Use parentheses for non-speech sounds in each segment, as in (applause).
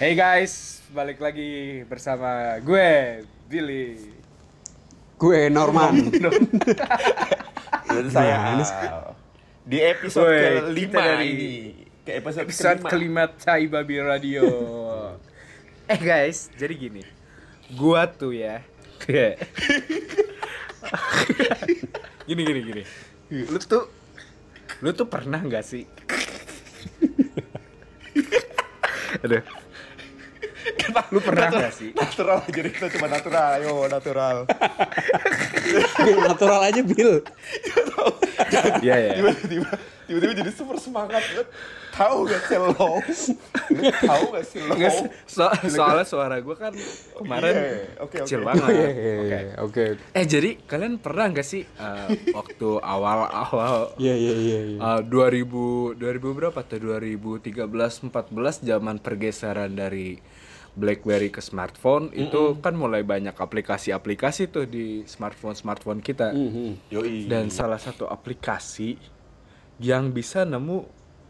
Hey guys, balik lagi bersama gue Billy. Gue Norman. (laughs) Dan saya di episode Woi, kelima dari ini ke episode, Episode kelima. kelima Tai Babi Radio. (laughs) eh guys, jadi gini. Gua tuh ya. (laughs) (laughs) gini gini gini. Lu tuh lu tuh pernah nggak sih? (laughs) Aduh. Lu pernah nggak sih? Natural jadi kita cuma natural, ayo natural. (laughs) Natural aja Bill. Iya ya. Tiba-tiba tiba-tiba jadi super semangat. Lu tahu gak sih lo? Lu tahu gak sih lo? So- soalnya suara gue kan kemarin Iya, oke, kecil oke. banget. Iya, Oke. iya, iya, Oke. Eh jadi kalian pernah nggak sih eh, waktu awal-awal Iya iya iya. iya. eh, 2000 2000 berapa tuh 2013 14 zaman pergeseran dari BlackBerry ke smartphone itu kan mulai banyak aplikasi-aplikasi tuh di smartphone-smartphone kita. Yoi. Dan salah satu aplikasi yang bisa nemu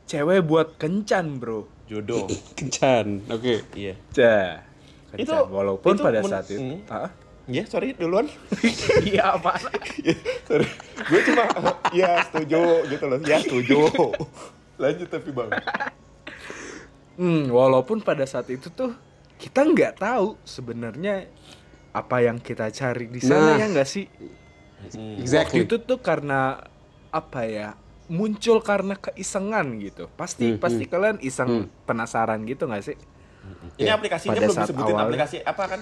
cewek buat kencan, Bro. jodoh. (laughs) Kencan. Oke. Iya. Cah. Kencan. Itu- walaupun itu pada saat itu. Hmm. Ah? Ya, sorry duluan. (laughs) Iya, apa? sorry. Gue cuma ya setuju gitu loh. Ya setuju. Lanjut tapi Bang. Hmm, walaupun pada saat itu tuh kita nggak tahu sebenarnya apa yang kita cari di sana Nah. ya nggak sih? Exactly. Waktu itu tuh karena apa ya? Muncul karena keisengan gitu. Pasti Hmm, pasti kalian iseng penasaran gitu nggak sih? Ini Ya, aplikasinya pada belum disebutin awalnya. aplikasi apa kan?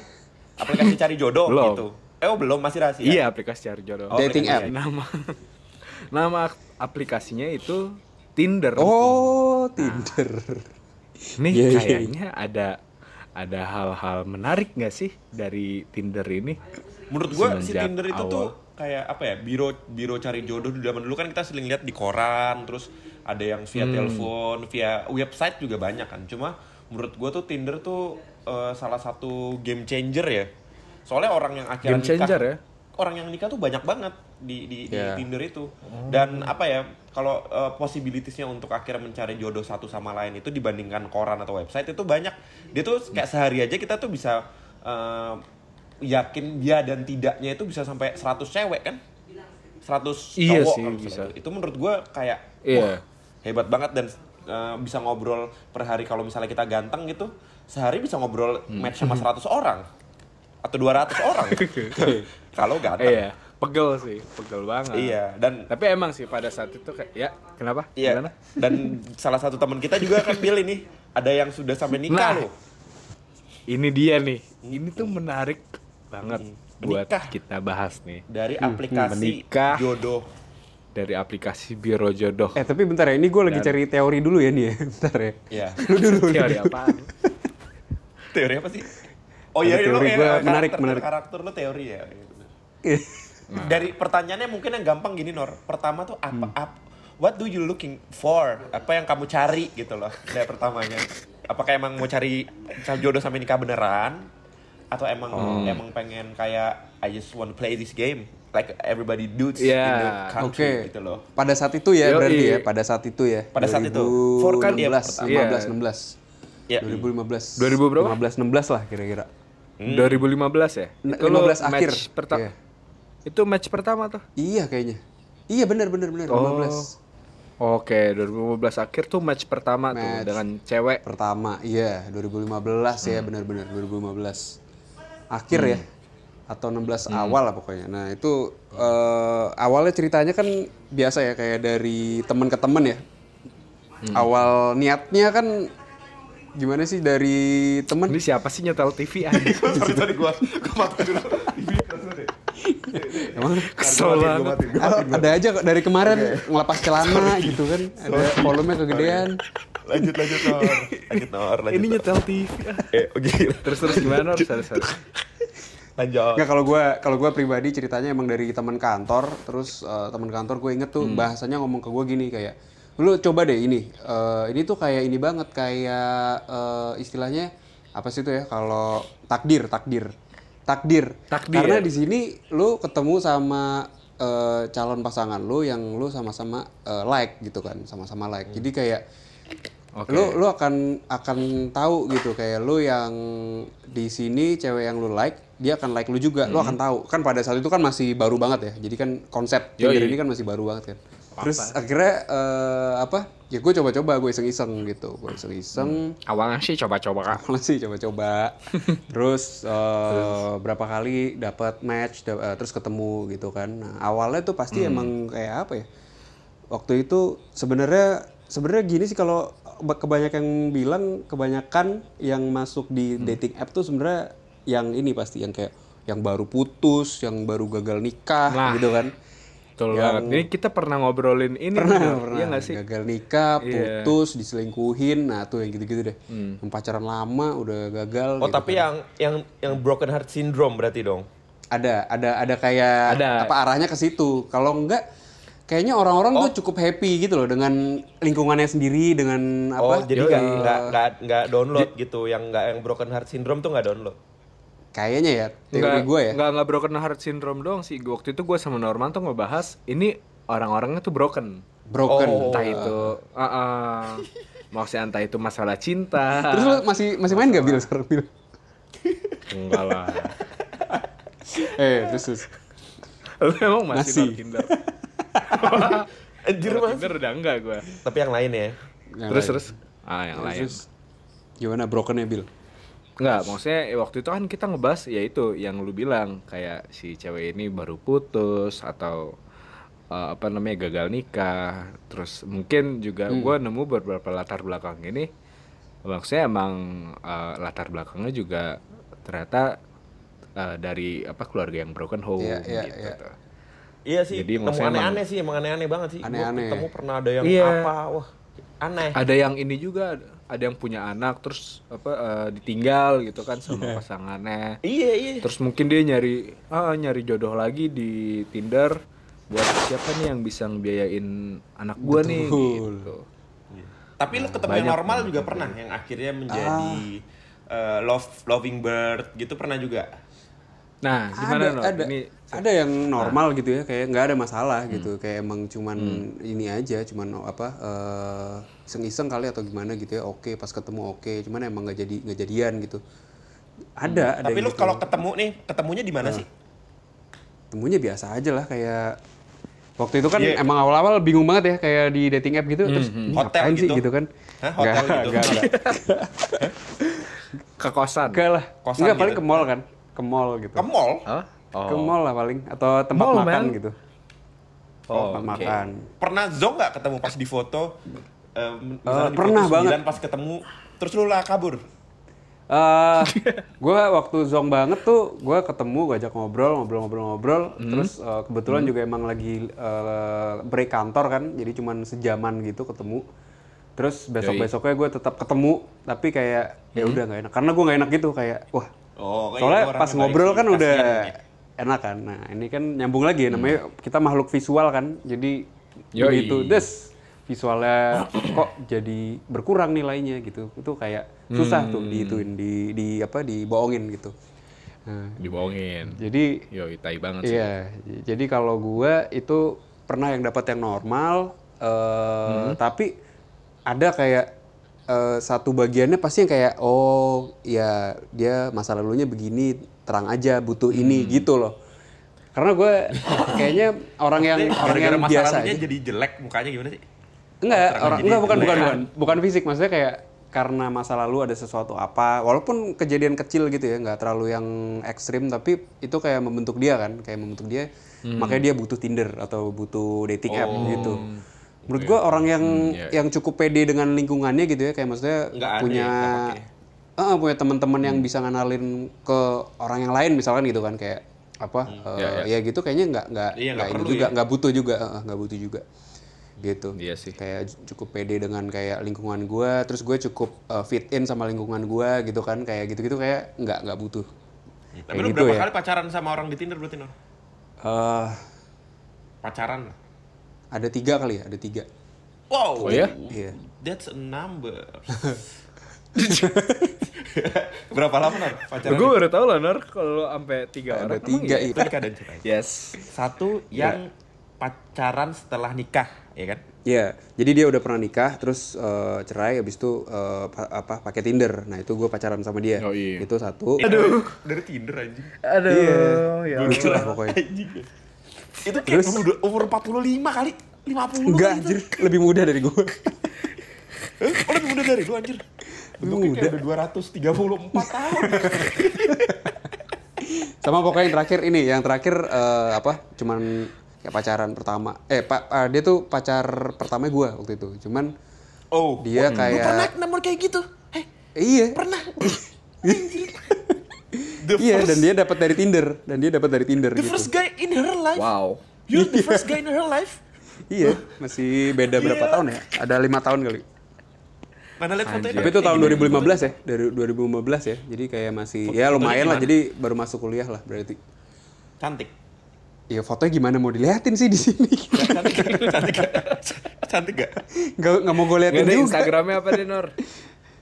Aplikasi cari jodoh (laughs) Belum. gitu. Eh, oh belum masih rahasia. Iya, aplikasi cari jodoh. Oh, Dating aplikasi. app. Nama (laughs) nama aplikasinya itu Tinder. Oh, Tinder. Nih iya, iya. kayaknya ada ada hal-hal menarik nggak sih dari Tinder ini? Menurut gua si Tinder itu awal. tuh kayak apa ya? Biro biro cari jodoh di zaman dulu kan kita sering lihat di koran, terus ada yang via Hmm. telepon, via website juga banyak kan. Cuma menurut gua tuh Tinder tuh eh, salah satu game changer ya. Soalnya orang yang akhirnya Game changer nikah, ya? Orang yang nikah tuh banyak banget di di, di Ya. Tinder itu. Oh. Dan apa ya? Kalau eh, possibilitiesnya untuk akhirnya mencari jodoh satu sama lain itu dibandingkan koran atau website itu banyak. Dia tuh kayak sehari aja kita tuh bisa eh, yakin dia dan tidaknya itu bisa sampai 100 cewek kan? 100 Iya cowok sih, bisa. Itu. Menurut gua kayak Iya. wah, hebat banget dan eh, bisa ngobrol per hari kalau misalnya kita ganteng gitu, sehari bisa ngobrol Hmm. match sama 100 orang atau 200 orang. (laughs) kalau ganteng. Iya, pegel sih, pegel banget. Iya, dan Tapi emang sih pada saat itu kayak ya kenapa? Iya. Gimana? Dan salah satu teman kita juga kan Bill ini ada yang sudah sampai nikah Nah. loh. Ini dia nih. Ini tuh menarik banget buat Menikah. kita bahas nih Dari aplikasi menikah. jodoh. dari aplikasi Biro Jodoh. Eh tapi bentar ya, ini gue lagi cari teori dulu ya nih ya. (laughs) Bentar ya. Ya. Lu dulu. Teori apaan? (laughs) Teori apa sih? Oh iya, lu teori ya, gua karakter, menarik, menarik. Karakter lu teori ya. Dari pertanyaannya mungkin yang gampang gini Nor. Pertama tuh apa? Hmm. ap- what do you looking for? Apa yang kamu cari gitu loh. (laughs) Dari pertamanya. Apakah emang mau cari jodoh sampai nikah beneran? Atau emang Oh. emang pengen kayak I just want to play this game like everybody does Iya, in the country gitu loh. Pada saat itu ya Yoi. berarti ya, pada saat itu ya. Pada saat itu. For kan dia 2016, pertama. 15, Iya. 16. Ya. 2015. 2000 berapa? 15, 16 lah kira-kira. 2015 ya? Itu lo 15 akhir. match pertama. Iya. Itu match pertama tuh. Iya kayaknya. Iya benar benar benar Oh. 15. Oke, 2015 akhir tuh match pertama tuh Match. dengan cewek. Pertama, iya 2015 ya benar-benar 2015. Akhir ya atau 16 awal lah pokoknya. Nah, itu eh, awalnya ceritanya kan biasa ya kayak dari teman ke teman ya. Awal niatnya kan gimana sih dari teman? Ini siapa sih nyetel TV aja? (laughs) sorry sorry gua gua mati dulu. (laughs) Ya. Emang Kesel banget. Ah, ada aja kok dari kemarin ngelepas celana gitu kan. Ada volumenya kegedean. Lanjut lanjut Nor. Lanjut Nor, lanjut. Ini Nor. nyetel TV. Eh, oh gila. Terus terus gimana? Harus harus harus. Lanjut. Nggak kalau gue kalau gue pribadi ceritanya emang dari teman kantor terus eh, teman kantor gue inget tuh bahasanya ngomong ke gue gini kayak lu coba deh ini eh, ini tuh kayak ini banget kayak eh, istilahnya apa sih itu ya kalau takdir takdir takdir Takdir. karena di sini lu ketemu sama eh, calon pasangan lu yang lu sama-sama eh, like gitu kan, sama-sama like. Jadi kayak Oke. lu lu akan akan tahu gitu kayak lu yang di sini cewek yang lu like, dia akan like lu juga. Lu akan tahu. Kan pada saat itu kan masih baru banget ya. Jadi kan konsep Tinder ini kan masih baru banget kan. Terus akhirnya eh, apa? Ya gue coba-coba, gue iseng-iseng gitu. Gue iseng-iseng. Awalnya sih coba-coba kak. Awalnya sih coba-coba. (laughs) terus, eh, berapa kali dapat match, da- eh, terus ketemu gitu kan. Nah, awalnya tuh pasti emang kayak apa ya? Waktu itu sebenarnya sebenarnya gini sih kalau kebanyakan yang bilang kebanyakan yang masuk di dating app tuh sebenarnya yang ini pasti yang kayak yang baru putus, yang baru gagal nikah Nah. gitu kan. Betul banget. Ini kita pernah ngobrolin ini. Pernah, Bro. pernah. Iya nggak sih? Gagal nikah, Iya. putus, diselingkuhin, nah tuh yang gitu-gitu deh. Yang pacaran lama udah gagal. Oh gitu tapi kan. yang yang yang broken heart syndrome berarti dong. ada ada ada kayak Ada. apa arahnya ke situ. Kalau enggak kayaknya orang-orang Oh. tuh cukup happy gitu loh dengan lingkungannya sendiri dengan Oh apa? jadi nggak eh, nggak nggak nggak download gitu, yang nggak yang broken heart syndrome tuh nggak download. kayaknya ya teori Nggak, gue ya. nggak nggak broken heart syndrome doang sih. Waktu itu gue sama Norman tuh ngebahas ini orang-orangnya tuh broken. Broken. Oh. Entah itu, uh, uh, maksudnya entah itu masalah cinta. Terus lu masih masih main gak Bil sekarang Bil? Enggak lah. eh, terus, terus. Lu emang masih Masih. Anjir mas. Tinder udah enggak gue. Tapi yang lain ya. Yang Terus lain. terus. Ah yang lain. Terus gimana brokennya Bil? Enggak, maksudnya waktu itu kan kita ngebahas ya itu yang lu bilang kayak si cewek ini baru putus atau eh, apa namanya gagal nikah. Terus mungkin juga gua nemu beberapa latar belakang ini. Maksudnya emang eh, latar belakangnya juga ternyata eh, dari apa keluarga yang broken home Iya, iya, gitu. iya. tuh. Iya sih, Jadi ketemu aneh-aneh sih, emang aneh-aneh banget sih. Aneh-aneh. ketemu pernah ada yang Iya. apa, wah aneh. Ada yang ini juga ada yang punya anak terus apa eh, ditinggal gitu kan sama pasangannya. Iya iya. Terus mungkin dia nyari ah, nyari jodoh lagi di Tinder buat siapa nih yang bisa ngebiayain anak gua nih gitu. Tapi lu ketemu yang normal juga pernah, yang akhirnya menjadi eh, love loving bird gitu pernah juga. Nah, gimana ada, no? ada, Ini ada yang normal gitu ya kayak nggak ada masalah Hmm. gitu kayak emang cuman ini aja cuman apa eh, iseng-iseng kali atau gimana gitu ya oke pas ketemu oke cuman emang nggak jadi nggak jadian gitu ada ada Tapi lu gitu. kalau ketemu nih, ketemunya di mana sih? temunya biasa aja lah kayak waktu itu kan Iya. emang awal-awal bingung banget ya kayak di dating app gitu terus ini Hotel ngapain sih gitu? gitu kan Hah, hotel Nggak, gitu? nggak, nggak. ke kosan. Enggak lah Kosan enggak paling gitu? ke mall kan ke mall gitu Ke mall? Hah? ke mall lah paling atau tempat Mall, makan man. gitu Oh, tempat oke. makan Pernah zong nggak ketemu pas di foto? eh, misalnya Eh, di pernah foto banget. 9 pas ketemu, terus lu lah kabur. eh (laughs) gue waktu zong banget tuh gue ketemu gue ajak ngobrol ngobrol ngobrol ngobrol terus eh, kebetulan juga emang lagi eh, break kantor kan jadi cuman sejaman gitu ketemu terus besok besoknya gue tetap ketemu tapi kayak ya udah nggak enak karena gue nggak enak gitu kayak wah Oh, kayak soalnya pas ngobrol kan udah kasihan ya. Enak kan? Nah ini kan nyambung lagi ya namanya kita makhluk visual kan? Jadi Yoi. begitu des. Visualnya kok jadi berkurang nilainya gitu. Itu kayak susah tuh diituin di di apa dibohongin gitu. Nah, Dibohongin. jadi Yo, tai banget sih. iya jadi kalau gua itu pernah yang dapat yang normal eh tapi ada kayak eh, satu bagiannya pasti yang kayak oh ya dia masa lalunya begini terang aja butuh ini gitu loh karena gue kayaknya orang yang orang Gara-gara yang biasa aja. jadi jelek mukanya gimana sih? Enggak, orang jadi enggak bukan bukan bukan bukan fisik maksudnya kayak karena masa lalu ada sesuatu apa walaupun kejadian kecil gitu ya nggak terlalu yang ekstrim tapi itu kayak membentuk dia kan kayak membentuk dia Hmm. makanya dia butuh Tinder atau butuh dating app Oh. gitu menurut gua orang yang iya. yang cukup pede dengan lingkungannya gitu ya kayak maksudnya Nggak aneh, punya Eh, punya teman-teman Hmm. yang bisa ngenalin ke orang yang lain misalkan gitu kan kayak apa eh, ya, gitu kayaknya nggak nggak Hmm. Iya, nggak ini juga ya. nggak butuh juga eh, nggak butuh juga gitu Iya sih. kayak cukup pede dengan kayak lingkungan gua terus gue cukup uh, fit in sama lingkungan gua gitu kan kayak gitu-gitu kayak nggak nggak butuh Tapi kayak lu gitu berapa ya kali pacaran sama orang di Tinder berarti? Eh, Pacaran. ada tiga kali ya ada tiga Wow. Oh ya? iya That's a number. (laughs) (laughs) Berapa lama Nor pacaran? Gue baru tau lah Nor kalau sampai tiga Ada orang. tiga Emang Itu nikah dan cerai. iya? Yes. Satu yang pacaran setelah nikah, ya kan? Iya, jadi dia udah pernah nikah, terus eh, cerai, habis itu eh, pa- apa pakai Tinder. Nah itu gue pacaran sama dia. Oh, iya. Itu satu. Aduh, dari Tinder anjing. Aduh, ya Lucu lah pokoknya. Anjing. Itu kayak Terus? udah umur 45 kali 50 Enggak gitu. anjir, lebih muda dari gue. (laughs) Oh lebih muda dari lu anjir. Bentuknya kayak udah 234 tahun. (laughs) sama pokoknya yang terakhir ini, yang terakhir eh, apa? Cuman kayak pacaran pertama. Eh pak, eh, dia tuh pacar pertama gue waktu itu. Cuman Oh, dia lu pernah kayak nomor kayak gitu? Eh, iya, pernah. (laughs) iya dan dia dapat dari Tinder dan dia dapat dari Tinder the gitu. first guy in her life. Wow. You're the first guy in her life. Iya, masih beda berapa tahun ya? Ada lima tahun kali. Mana lihat fotonya? Tapi itu tahun 2015 ya, dari 2015 ya. Jadi kayak masih ya lumayan lah. Jadi baru masuk kuliah lah berarti. Cantik. Ya fotonya gimana mau diliatin sih di sini? Cantik, cantik, gak? cantik gak? Gak, mau gue liatin ada juga. Instagramnya apa deh Nor?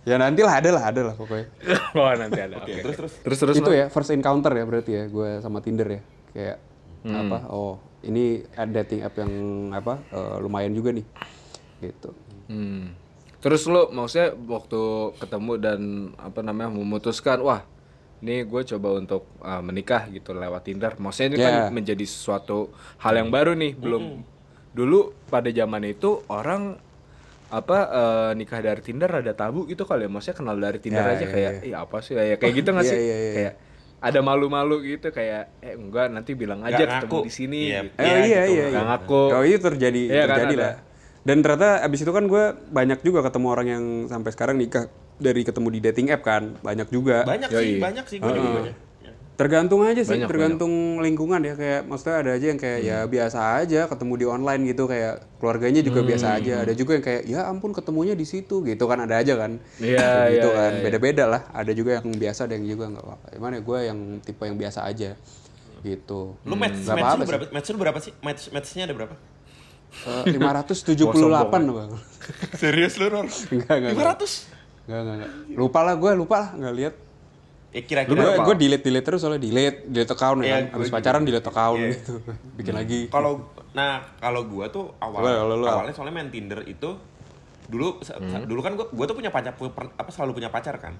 Ya nanti lah ada lah, ada lah pokoknya. (laughs) oh nanti ada. Oke. terus, terus. Terus terus. itu ya first encounter ya berarti ya gue sama Tinder ya. Kayak Hmm. apa? Oh ini ada dating app yang apa eh, lumayan juga nih. Gitu. Hmm. Terus lo maksudnya waktu ketemu dan apa namanya memutuskan wah ini gue coba untuk uh, menikah gitu lewat Tinder. Maksudnya ini kan Yeah. menjadi suatu hal yang baru nih belum dulu pada zaman itu orang apa eh, nikah dari Tinder ada tabu gitu kali ya maksudnya kenal dari Tinder Ya, aja ya, kayak iya apa sih ya kayak gitu nggak (laughs) Iya, sih iya, iya. kayak ada malu-malu gitu kayak eh enggak nanti bilang aja Nggak ketemu di sini Iya. gitu. Oh Iya, iya gitu. iya. Nggak iya. ngaku. Oh iya terjadi Iya, kan, terjadi ada. Dan ternyata abis itu kan gue banyak juga ketemu orang yang sampai sekarang nikah dari ketemu di dating app kan banyak juga. Banyak Yoi. sih, banyak sih gue juga banyak. Ya. Tergantung aja sih, Banyak, tergantung lingkungan ya kayak maksudnya ada aja yang kayak ya Hmm. biasa aja ketemu di online gitu kayak keluarganya juga biasa aja. Ada juga yang kayak ya ampun ketemunya di situ gitu kan ada aja kan. Iya, Kayak gitu iya, kan. iya. Beda-beda lah. Ada juga yang biasa, ada yang juga nggak apa-apa. Gimana gue yang tipe yang biasa aja gitu. Lu match, Nggak match lu berapa? Match lu berapa sih? Match matchnya ada berapa? Eh, 578 bang. Serius lu, Nor? Enggak, enggak. enggak. 500? Enggak, enggak, enggak. Lupa lah gue, lupa lah, enggak lihat. Ya Gue kira-kira gue delete delete terus soalnya delete delete account ya. Iya, kan. Habis juga. pacaran delete account Iya. gitu. Bikin lagi. kalau nah kalau gua tuh awal Coba, awalnya soalnya main Tinder itu dulu Hmm. dulu kan gua gua tuh punya pacar apa selalu punya pacar kan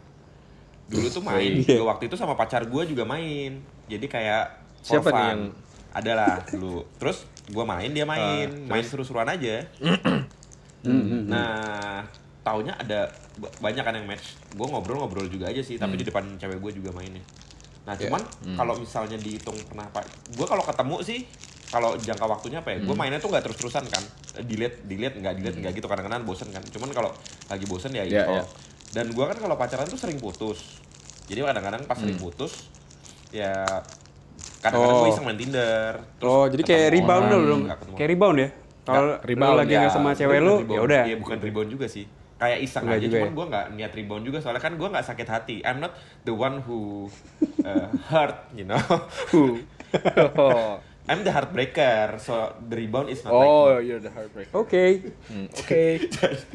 dulu tuh main juga waktu itu sama pacar gua juga main jadi kayak Siapa nih fun. yang- ada lah dulu terus gua main dia main. Ah, main seru-seruan aja. Hmm, nah taunya ada ba- banyak kan yang match. Gue ngobrol-ngobrol juga aja sih tapi di depan cewek gue juga mainnya. Nah Ya. cuman kalau misalnya dihitung pernah pak gue kalau ketemu sih kalau jangka waktunya apa ya gue mainnya tuh nggak terus-terusan kan. Delete delete nggak delete nggak gitu. Kadang-kadang bosen kan. Cuman kalau lagi bosen ya info. ya. dan gue kan kalau pacaran tuh sering putus. Jadi kadang-kadang pas sering putus ya kadang-kadang gue Oh. iseng main Tinder terus Oh, jadi kayak rebound dulu dong. Kayak rebound ya. Kalau rebound, lagi ya. nggak sama cewek lu, ya udah. Iya, bukan rebound juga sih. Kayak iseng Enggak aja, cuman ya? gue nggak niat rebound juga soalnya kan gue nggak sakit hati. I'm not the one who uh, hurt, you know. (laughs) oh, (laughs) I'm the heartbreaker, so the rebound is not oh like. you're the heartbreak. Oke. Hmm, (laughs) Oke.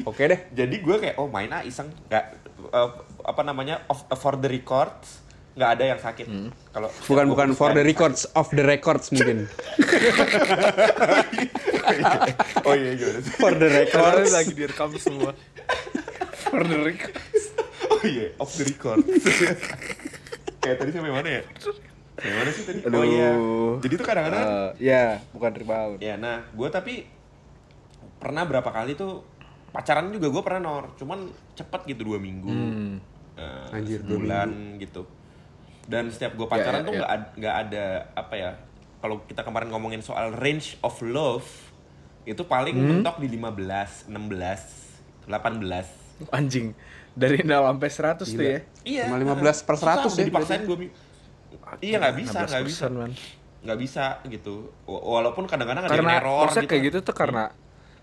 Oke deh. Jadi gue kayak oh main ah iseng, nggak uh, apa namanya off, uh, for the records nggak ada yang sakit. Kalau Hmm. Bukan bukan for the records, off the records mungkin. (laughs) oh iya gimana sih? for the records. lagi direkam semua. For the record. Oh iya off the record. (laughs) kayak tadi sampai mana ya? Sampai mana sih tadi? Oh Aduh. iya. Jadi tuh kadang-kadang Eh, ya, bukan rebound. Ya, nah, gue tapi pernah berapa kali tuh pacaran juga gue pernah nor, cuman cepet gitu dua minggu, Hmm. eh, Anjir, dua sebulan gitu. Dan setiap gue pacaran ya, tuh ya. nggak ad- nggak ada apa ya? Kalau kita kemarin ngomongin soal range of love, itu paling Hmm? mentok di 15, 16, 18. Anjing. Dari 0 sampai 100 tuh ya. Iya. Cuma 15 per 100 Susah, ya, udah dipaksain gue. Iya nggak bisa, nggak bisa, 16%, man. nggak bisa gitu. Wa- Walaupun kadang-kadang ada Karena yang error gitu. kayak gitu tuh karena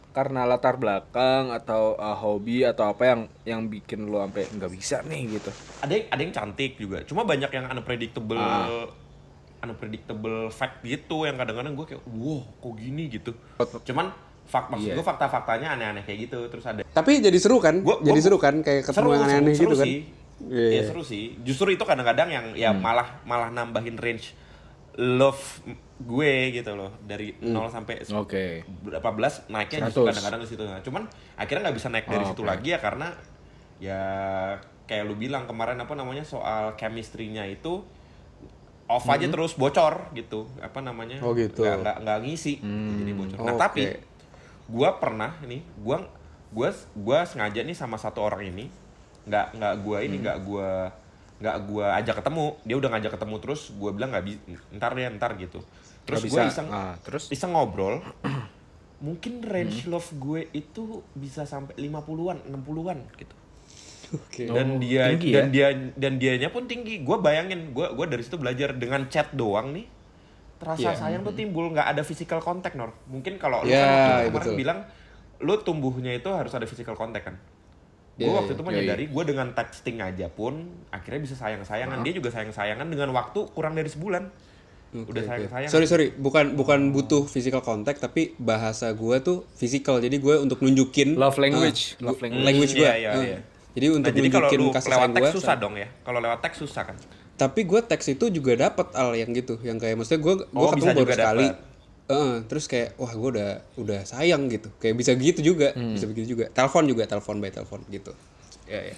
karena latar belakang atau uh, hobi atau apa yang yang bikin lo sampai nggak bisa nih gitu. ada yang ada yang cantik juga cuma banyak yang unpredictable Ah. unpredictable fact gitu yang kadang-kadang gue kayak wow kok gini gitu cuman fak maksud Iya. gue fakta-faktanya aneh-aneh kayak gitu terus ada Tapi jadi seru kan? Gua- jadi gua- seru kan kayak ketemu yang aneh-aneh gitu kan? sih ya seru sih. Justru itu kadang-kadang yang ya Hmm. malah malah nambahin range love gue gitu loh dari 0 sampai Hmm. Oke. berapa belas naiknya justru 100. kadang-kadang ke situ. Nah, cuman akhirnya nggak bisa naik dari Oh, situ oke. lagi ya karena ya kayak lu bilang kemarin apa namanya soal chemistry-nya itu off aja terus bocor gitu. Apa namanya? Oh, gitu. Nggak, nggak, nggak ngisi jadi bocor. Nah, Oke. tapi gua pernah ini gua gua gua sengaja nih sama satu orang ini nggak nggak gua ini nggak gua nggak gua ajak ketemu dia udah ngajak ketemu terus gua bilang nggak bisa ntar deh ntar gitu terus bisa. iseng Ah, terus? iseng ngobrol (clears throat) mungkin range love gue itu bisa sampai 50-an 60-an gitu Oke. dan dia tinggi dan ya? dia dan dianya pun tinggi gue bayangin gue gua dari situ belajar dengan chat doang nih terasa Iya. sayang tuh timbul nggak ada physical contact nor mungkin kalau lu Ya, kan waktu itu iya, kemarin betul. bilang lu tumbuhnya itu harus ada physical contact kan gue Iya, waktu iya. itu Iya, menyadari gue dengan texting aja pun akhirnya bisa sayang sayangan dia juga sayang sayangan dengan waktu kurang dari sebulan udah Oke, sayang oke. sayangan Sorry sorry, bukan bukan butuh physical contact tapi bahasa gua tuh physical. Jadi gue untuk nunjukin Love language, Ah, love gu- language. language Hmm, gua. iya, iya, Ah. iya. Jadi untuk nah jadi kalau nunjukin lu kasih lewat sayang teks susah dong ya kalau lewat teks susah kan Tapi gue teks itu juga dapat al yang gitu, yang kayak maksudnya gue gue Oh, ketemu baru sekali. dapet. Heeh, terus kayak wah gue udah udah sayang gitu. Kayak bisa gitu juga, Hmm. bisa begitu juga. Telepon juga, telepon by telepon gitu. Ya ya.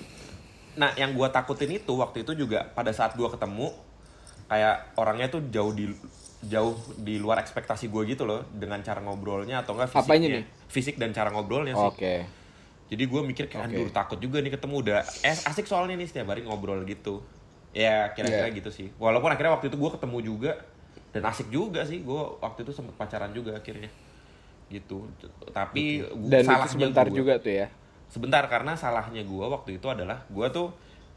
Nah, yang gua takutin itu waktu itu juga pada saat gua ketemu kayak orangnya tuh jauh di jauh di luar ekspektasi gua gitu loh dengan cara ngobrolnya atau enggak Apanya fisiknya. nih? Fisik dan cara ngobrolnya sih. Oke. Jadi gua mikir kayak aduh takut juga nih ketemu udah eh asik soalnya nih setiap hari ngobrol gitu. Ya kira-kira Iya. gitu sih. Walaupun akhirnya waktu itu gua ketemu juga dan asik juga sih. Gua waktu itu sempet pacaran juga akhirnya. Gitu. Tapi gua- Dan salahnya sebentar gua- juga tuh ya. sebentar karena salahnya gua waktu itu adalah gua tuh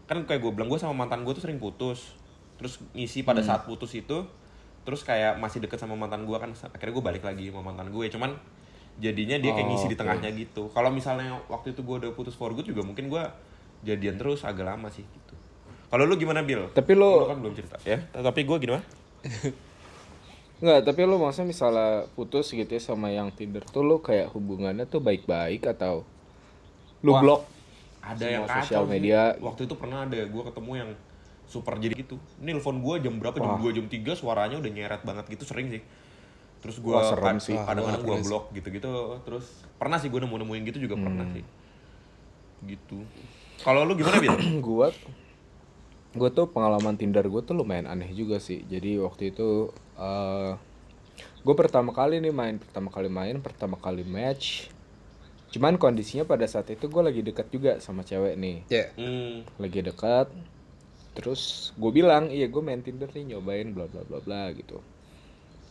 kan kayak gue bilang gue sama mantan gue tuh sering putus terus ngisi pada saat putus itu terus kayak masih deket sama mantan gua kan akhirnya gue balik lagi sama mantan gue cuman jadinya dia kayak Oh, ngisi di oke. tengahnya gitu kalau misalnya waktu itu gue udah putus for good juga mungkin gua jadian terus agak lama sih gitu kalau lu gimana Bill? Tapi lu- lu kan belum cerita ya tapi gue gimana? (laughs) Enggak, tapi lu maksudnya misalnya putus gitu ya sama yang Tinder tuh lu kayak hubungannya tuh baik-baik atau lu Wah, blok ada yang kacau sosial sih. media. waktu itu pernah ada gue ketemu yang super jadi gitu nelpon gue jam berapa jam 2 jam 3 suaranya udah nyeret banget gitu sering sih terus gue Wah, serem sih. kadang-kadang Wah, gue blok gitu-gitu terus pernah sih gue nemu-nemuin gitu juga pernah Hmm. sih gitu kalau lu gimana Bil? (clears throat) gua gua tuh pengalaman Tinder gue tuh lumayan aneh juga sih. Jadi waktu itu eh gue pertama kali nih main, pertama kali main, pertama kali match. Cuman kondisinya pada saat itu gue lagi deket juga sama cewek nih, Ya. Hmm, lagi dekat. Terus gue bilang, iya gue main Tinder nih nyobain bla bla bla bla gitu.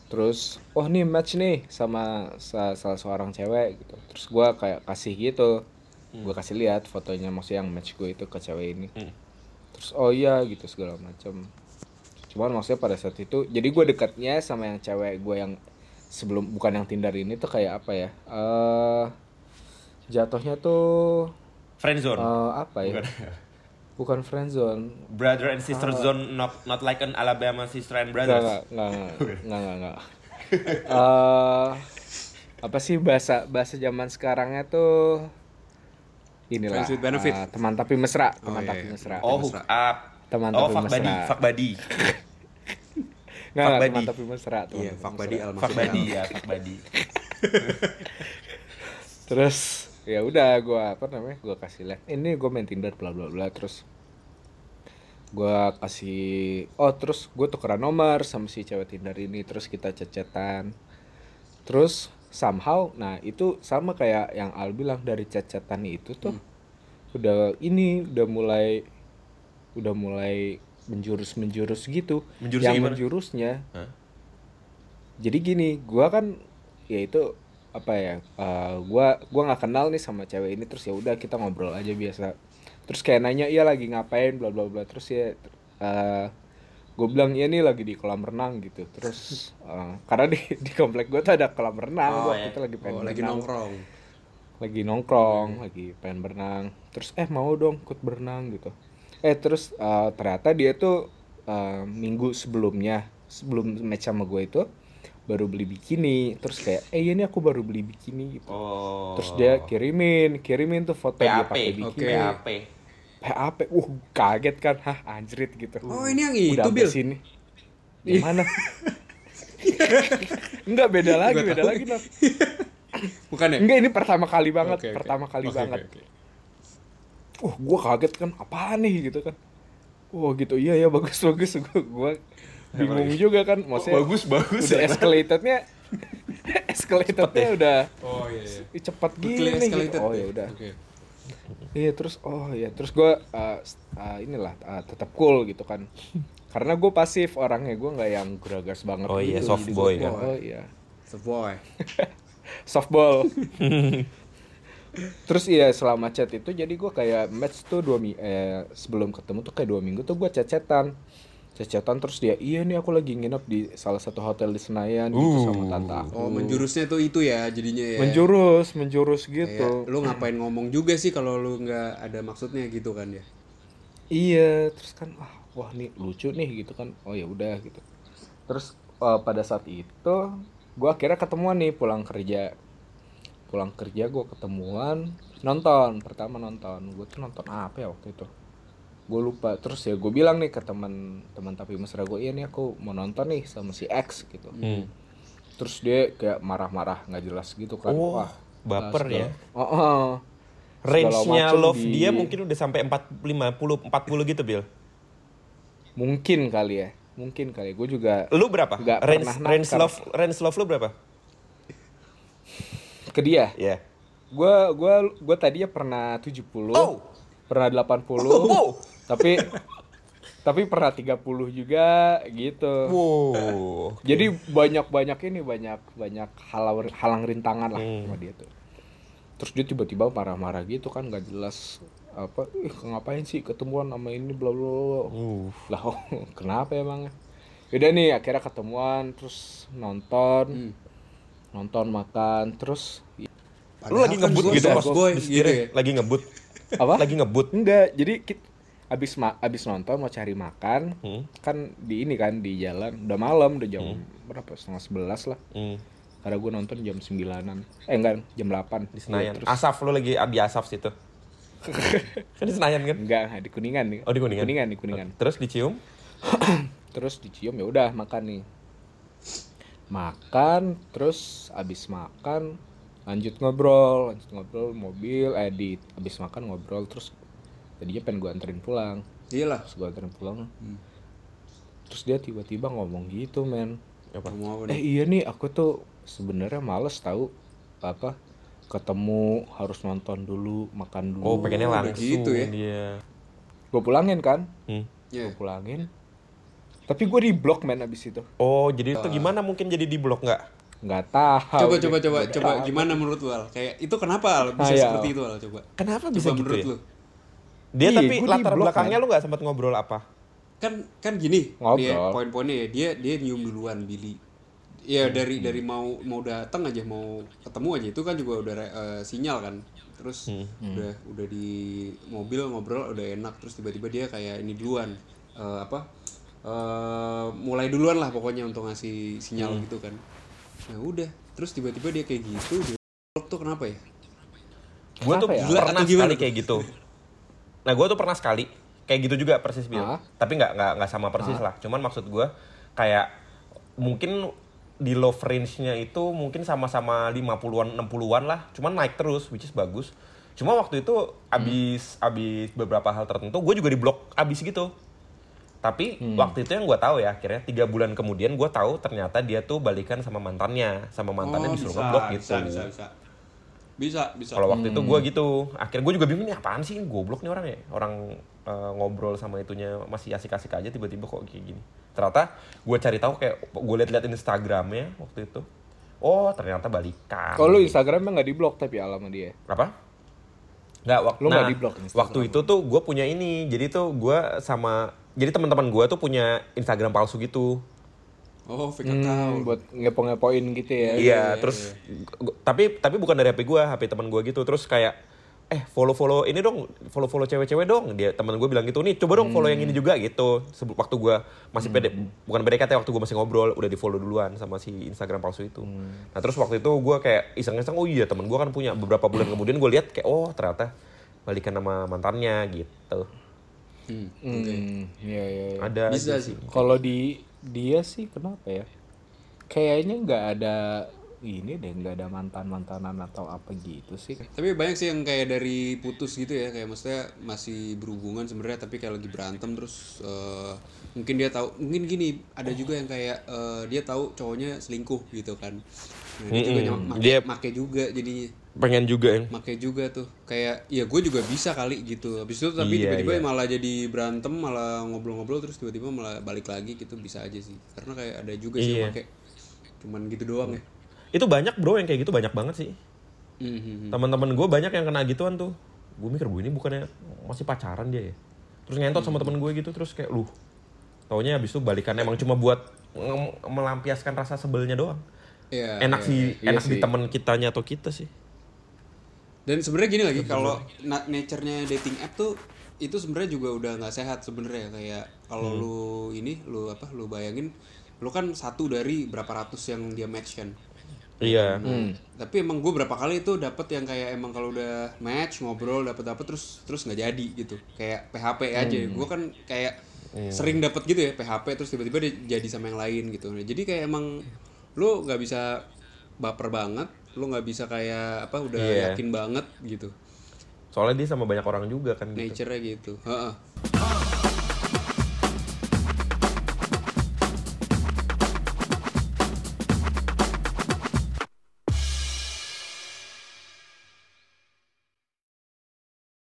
Terus, oh nih match nih sama sa- salah seorang cewek gitu. Terus gue kayak kasih gitu, gue kasih lihat fotonya maksudnya yang match gue itu ke cewek ini. Hmm. Terus oh iya gitu segala macam. Cuman maksudnya pada saat itu, jadi gue dekatnya sama yang cewek gue yang sebelum bukan yang Tinder ini tuh kayak apa ya? Eh jatuhnya tuh friend zone eh, apa ya? Bukan. Bukan friendzone. brother and sister zone not not like an Alabama sister and brothers enggak, enggak, enggak, enggak. Eh, apa sih bahasa bahasa zaman sekarangnya tuh inilah Friends with benefit. eh, teman tapi mesra, teman iya, tapi iya. mesra. oh hook up Teman oh tapi fuck buddy mesra. fuck buddy (laughs) Enggak, fuck teman tapi mesra, teman Iya, tapi fuck mesra. buddy al fuck buddy ya fuck buddy (laughs) Terus ya udah gua apa namanya? Gua kasih lihat. Ini gua main Tinder bla bla bla terus gua kasih oh terus gue tukeran nomor sama si cewek Tinder ini terus kita chat-chatan. Terus somehow nah itu sama kayak yang Al bilang dari chat-chatan itu tuh udah ini udah mulai udah mulai menjurus-menjurus gitu. Menjurusnya yang gimana? menjurusnya Hah? jadi gini gua kan ya itu apa ya eh, gua gua nggak kenal nih sama cewek ini terus ya udah kita ngobrol aja biasa terus kayak nanya iya lagi ngapain bla bla bla terus ya eh gue bilang iya nih lagi di kolam renang gitu. Terus (laughs) eh, karena di di komplek gue tuh ada kolam renang Oh, gua ya. itu lagi pengen Oh, lagi berenang. nongkrong. lagi nongkrong lagi pengen berenang. Terus eh mau dong ikut berenang gitu. Eh terus eh, ternyata dia tuh eh, minggu sebelumnya sebelum match sama gue itu baru beli bikini. Terus kayak eh ini aku baru beli bikini gitu. Oh. Terus dia kirimin kirimin tuh foto dia PAP pakai oke bikini PAP PHP, uh kaget kan, hah anjrit gitu. Oh ini yang Udah itu sampai Bil. sini. (laughs) Yang mana? (laughs) Enggak beda lagi, Gua beda tahu. lagi. Nor. (laughs) Bukan ya? Enggak ini pertama kali banget, Oke, oke. pertama kali Oke, banget. oke, oke. Wah, gua kaget kan, apaan nih gitu kan. Wah gitu, iya ya bagus bagus. Gua, gua bingung juga kan, maksudnya bagus bagus udah escalatednya, escalatednya udah Oh iya iya. Cepet gini gitu. Oh ya udah. Oke. Iya terus oh ya terus gue inilah uh, tetap cool gitu kan. (laughs) Karena gue pasif orangnya gue nggak yang geragas banget. Oh iya, gitu. soft Jadi boy gua, kan. Oh iya, The boy. (laughs) softball. (laughs) terus iya selama chat itu jadi gue kayak match tuh dua eh, sebelum ketemu tuh kayak dua minggu tuh gue chat-chatan. Chat-chatan terus dia iya nih aku lagi nginep di salah satu hotel di Senayan gitu sama tante aku. Oh menjurusnya tuh itu ya jadinya ya. Menjurus, menjurus gitu. lu ngapain ngomong juga sih kalau lu nggak ada maksudnya gitu kan ya? Iya, terus kan wah, wah nih lucu nih gitu kan. Oh ya udah gitu. Terus eh, pada saat itu gua akhirnya ketemuan nih pulang kerja. Pulang kerja gua ketemuan nonton, pertama nonton. Gue tuh nonton apa ya waktu itu? Gue lupa. Terus ya gue bilang nih ke teman teman tapi mesra gue, "Iya nih aku mau nonton nih sama si X gitu." Hmm. Terus dia kayak marah-marah nggak jelas gitu kan. Oh, Wah, baper segala- ya. Oh, oh. Range-nya love di- dia mungkin udah sampai 4 50 40 gitu, Bil. Mungkin kali ya. Mungkin kali. Gue juga Lu berapa? Nggak range range nakar. love range love lu berapa? ke dia. Ya. Gua gua gua tadinya pernah 70. Oh. Pernah 80. Oh. Tapi tapi pernah 30 juga gitu. Wow. Jadi banyak-banyak ini banyak banyak halang halang rintangan lah Hmm. sama dia tuh. Terus dia tiba-tiba marah-marah gitu kan nggak jelas apa ih ngapain sih ketemuan sama ini bla bla bla. Uh. Lah oh, (laughs) kenapa emangnya? Yaudah nih akhirnya ketemuan terus nonton Hmm. nonton makan terus Lu lagi kan ngebut gua gitu pas boy gitu ya. Lagi ngebut. apa? Lagi ngebut. Enggak, jadi kita abis ma abis nonton mau cari makan Hmm. kan di ini kan di jalan udah malam udah jam berapa setengah sebelas lah Hmm. karena gue nonton jam sembilanan eh enggak jam 8 Di Senayan. terus Asaf lu lagi di Asaf situ. (laughs) kan di Senayan kan? enggak di kuningan nih Oh, di Kuningan. kuningan di kuningan Terus dicium? (clears throat) terus dicium ya udah makan nih makan terus abis makan lanjut ngobrol lanjut ngobrol mobil eh di abis makan ngobrol terus tadinya pengen gue anterin pulang Iya lah. terus gue anterin pulang terus dia tiba-tiba ngomong gitu men Apa? Mau apa eh iya nih aku tuh sebenarnya males tahu apa ketemu harus nonton dulu makan dulu Oh, pengennya langsung gitu ya. dia. gue pulangin kan Hmm. Iya. gue pulangin tapi gue di blok men abis itu Oh, jadi itu gimana mungkin jadi di blok nggak? nggak tahu Coba coba coba coba tahu. gimana menurut lu Al? Kayak itu kenapa Al bisa Ah, iya. seperti itu Al coba? Kenapa Coba bisa gitu menurut ya? lu. Dia Iya, tapi latar belakangnya lu nggak sempat ngobrol apa? Kan kan gini Ngobrol. dia poin-poinnya ya dia dia nyium duluan Billy. Ya dari dari mau mau datang aja mau ketemu aja itu kan juga udah eh, sinyal kan. Terus udah udah di mobil ngobrol udah enak terus tiba-tiba dia kayak ini duluan Eh, apa? eh, mulai duluan lah pokoknya untuk ngasih sinyal gitu kan. Nah udah terus tiba-tiba dia kayak gitu dia tuh kenapa ya? Gue tuh ya? Gila pernah atau gimana sekali tuh? kayak gitu. (laughs) Nah, gue tuh pernah sekali kayak gitu juga persis Bil. Ah. Tapi nggak nggak nggak sama persis lah. Cuman maksud gue kayak mungkin di love range-nya itu mungkin sama-sama 50-an 60-an lah. Cuman naik terus which is bagus. Cuma waktu itu abis abis beberapa hal tertentu gue juga di blok abis gitu. Tapi waktu itu yang gue tahu ya akhirnya tiga bulan kemudian gue tahu ternyata dia tuh balikan sama mantannya, sama mantannya Oh, disuruh ngeblok gitu. Bisa, bisa, bisa. Bisa, bisa. Kalau waktu itu gue gitu, akhirnya gue juga bingung nih apaan sih goblok nih orang ya, orang eh, ngobrol sama itunya masih asik-asik aja tiba-tiba kok kayak gini. Ternyata gue cari tahu kayak gue liat-liat Instagramnya waktu itu, oh ternyata balikan. kalau Instagramnya nggak di blok tapi alamat dia apa? Nggak, wak- Lu nggak nah, Instagram Waktu itu tuh gue punya ini, jadi tuh gue sama, jadi teman-teman gue tuh punya Instagram palsu gitu. Oh, fake Hmm, account. buat ngepo-ngepoin gitu ya Iya, terus gu- tapi tapi bukan dari HP gua, HP teman gua gitu. Terus kayak eh follow-follow ini dong, follow-follow cewek-cewek dong. Dia teman gue bilang gitu, nih coba dong follow yang ini juga gitu. Sebelum waktu gua masih pede, bukan PDKT waktu gua masih ngobrol, udah di-follow duluan sama si Instagram palsu itu. Nah, terus waktu itu gua kayak iseng-iseng, oh iya teman gua kan punya beberapa bulan kemudian gue lihat kayak oh ternyata balikan sama mantannya gitu Hmm. Hmm, iya iya. iya. ada Bisa sih. Kalau di dia sih kenapa ya? Kayaknya nggak ada ini deh, nggak ada mantan mantanan atau apa gitu sih. Tapi banyak sih yang kayak dari putus gitu ya, kayak maksudnya masih berhubungan sebenarnya tapi kayak lagi berantem terus eh, mungkin dia tahu, mungkin gini, ada juga yang kayak eh, dia tahu cowoknya selingkuh gitu kan. Nah, dia juga Mm-mm. make, Dia- make juga jadinya pengen juga yang make juga tuh. Kayak ya gue juga bisa kali gitu. Habis itu tapi Iya, tiba-tiba iya. malah jadi berantem malah ngobrol-ngobrol terus tiba-tiba malah balik lagi gitu. Bisa aja sih. Karena kayak ada juga sih Iya. yang pakai cuman gitu doang ya. Itu banyak bro yang kayak gitu banyak banget sih. Mhm. teman-teman gue banyak yang kena gituan tuh. Gue mikir gue ini bukannya masih pacaran dia ya? Terus ngentot sama temen gue gitu terus kayak lu taunya habis itu balikan emang cuma buat melampiaskan rasa sebelnya doang. Iya, enak iya. sih iya enak di sih. temen kitanya atau kita sih Dan sebenarnya gini lagi kalau na- nature-nya dating app tuh itu sebenarnya juga udah nggak sehat sebenarnya kayak kalau Hmm. lu ini lu apa lu bayangin lu kan satu dari berapa ratus yang dia match kan. iya Hmm. Tapi emang gue berapa kali itu dapet yang kayak emang kalau udah match ngobrol dapet dapet terus terus nggak jadi gitu kayak PHP aja. Gue kan kayak sering dapet gitu ya PHP terus tiba-tiba dia jadi sama yang lain gitu. Nah, jadi kayak emang lu nggak bisa baper banget, lu nggak bisa kayak apa udah Iya. yakin banget gitu. soalnya dia sama banyak orang juga kan gitu nature-nya gitu. Heeh.